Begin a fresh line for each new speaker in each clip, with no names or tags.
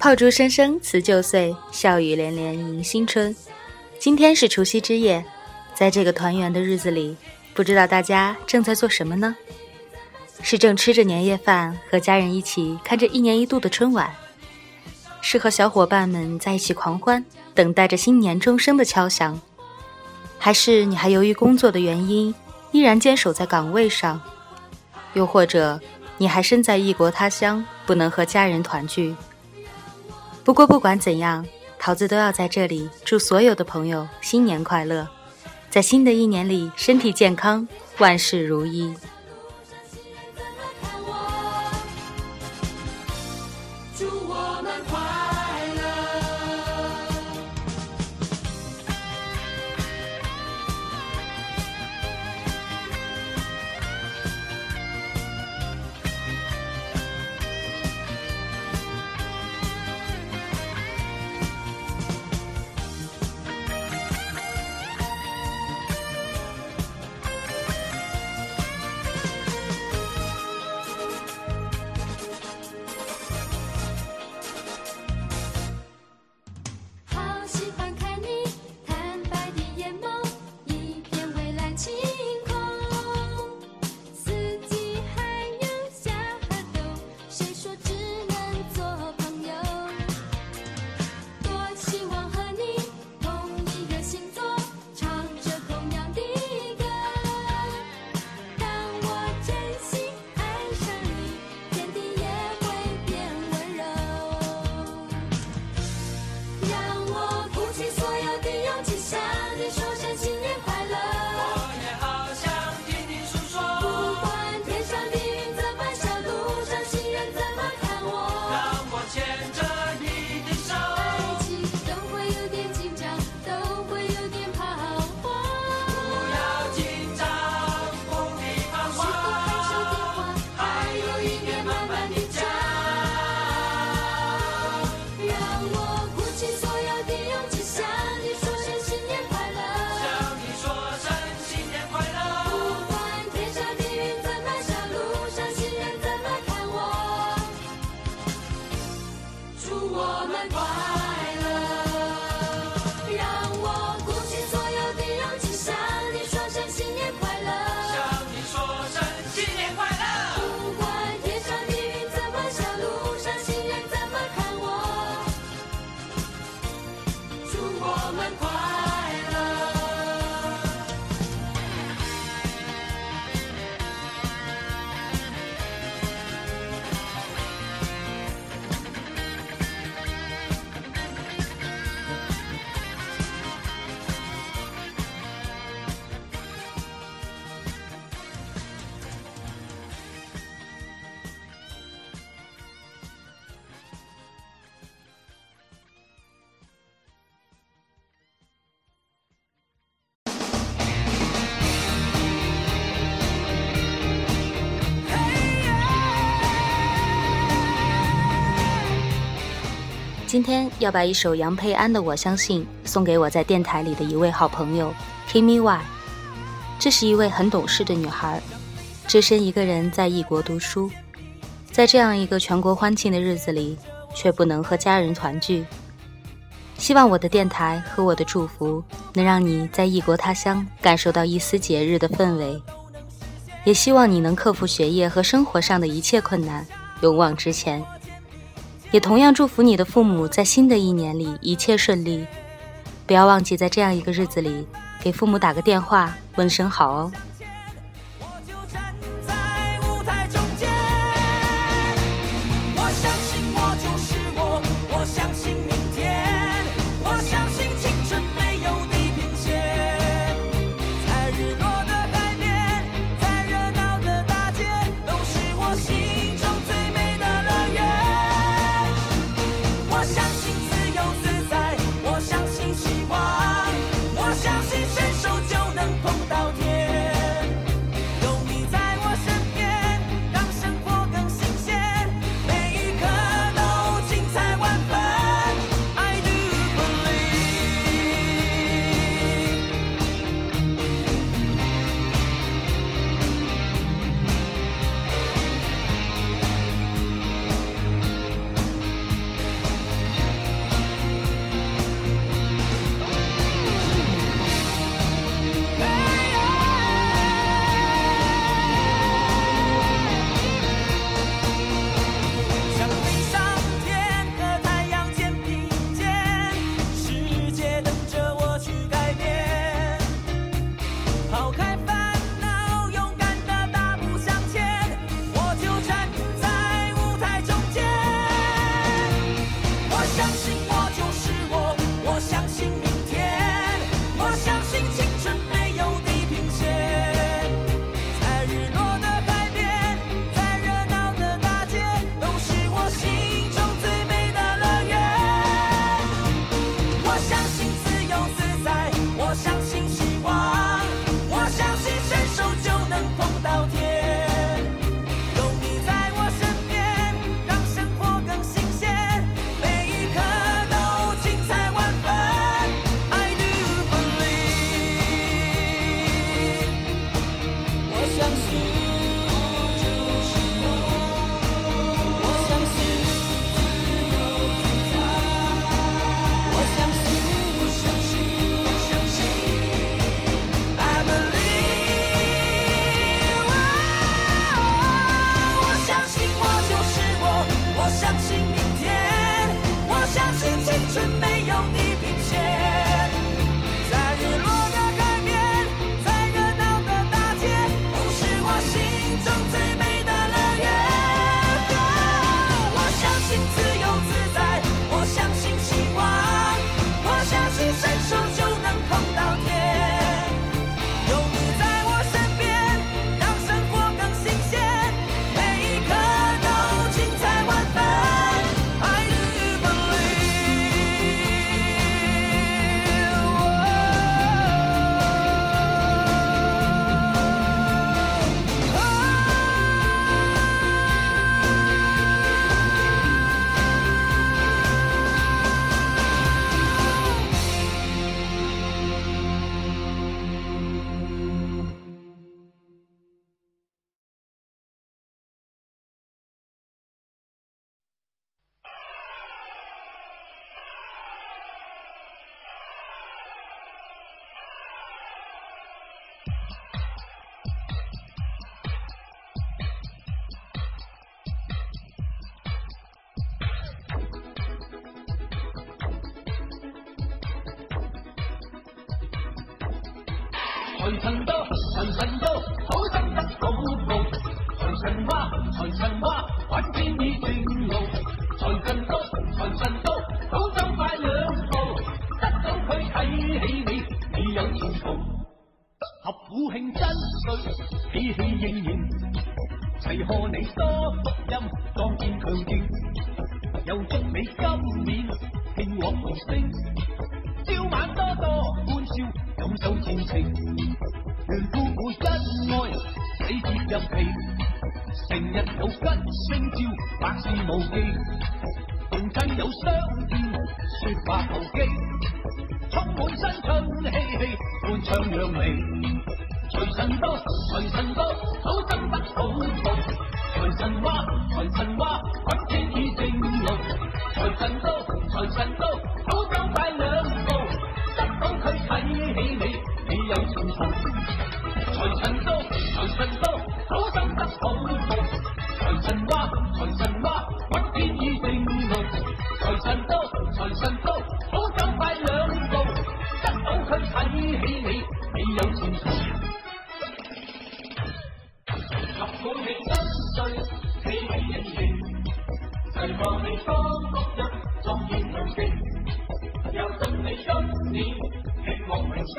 炮竹声声辞旧岁，笑语连连迎新春。今天是除夕之夜，在这个团圆的日子里，不知道大家正在做什么呢？是正吃着年夜饭，和家人一起看着一年一度的春晚，是和小伙伴们在一起狂欢，等待着新年钟声的敲响，还是你还由于工作的原因，依然坚守在岗位上？又或者你还身在异国他乡，不能和家人团聚？不过不管怎样，桃子都要在这里祝所有的朋友新年快乐，在新的一年里身体健康，万事如意。moment. 今天要把一首杨佩安的《我相信》送给我在电台里的一位好朋友 Kimi Y。这是一位很懂事的女孩，只身一个人在异国读书，在这样一个全国欢庆的日子里，却不能和家人团聚。希望我的电台和我的祝福能让你在异国他乡感受到一丝节日的氛围，也希望你能克服学业和生活上的一切困难，勇往直前。也同样祝福你的父母在新的一年里一切顺利，不要忘记在这样一个日子里给父母打个电话问声好哦。
财神到，财神到，好心得好报。财神话，财神话，揾钱已正路。财神到，财神到，好走快两步，得到佢睇起你，你有前途。合府庆真岁，喜气盈盈，齐贺你多福音，壮健强劲，又祝你今年庆旺红星，朝晚多多欢笑，感受前程，愿夫妇恩爱，喜结入皮，成日有吉星照，百事无忌，逢亲友相见，说话投机，充满新春气气，欢唱扬眉。财神到，财神到，好心得好报。财神话，财神话，揾钱已正路。财神到，财神到，你有前途。财神到，财神到，好心得好报。财神话，财神话，揾钱已正路。财神到，财神到，好走快两步，得到佢睇起你，你有前途。合府庆新岁，喜气盈盈，齐望你多福音，壮健强劲，又祝你今年庆旺荣升，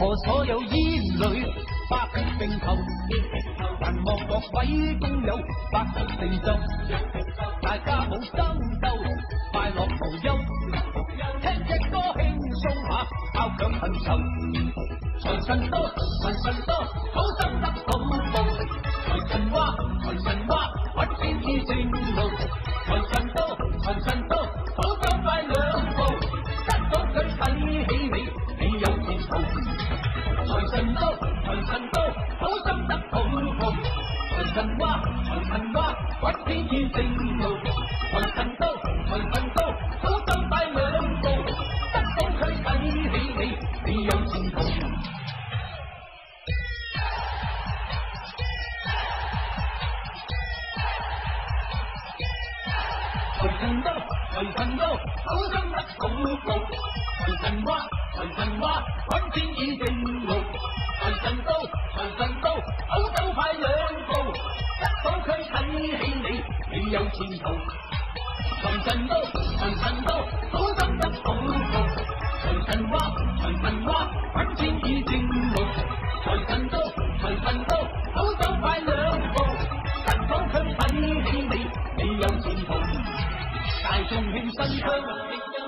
和所有烟侣百血并头，难望各位工友百事成就，大家好争斗，快乐无忧，听只歌轻松下，敲响恨愁。财神到，财神揾钱已正路。财神到，财神到，好走快两步，得到佢睇起你，你有前途。财神到，财神到，好心得到步。财神话，财神话，揾钱已正路。财神到，财神到，好走快两步，到佢睇起你，你有前途。财神到，财神到，好心得好报。财神话，财神话，揾钱已正路。财神到，财神到，好走快两步，得到佢睇起你，你有前途。大眾慶新春。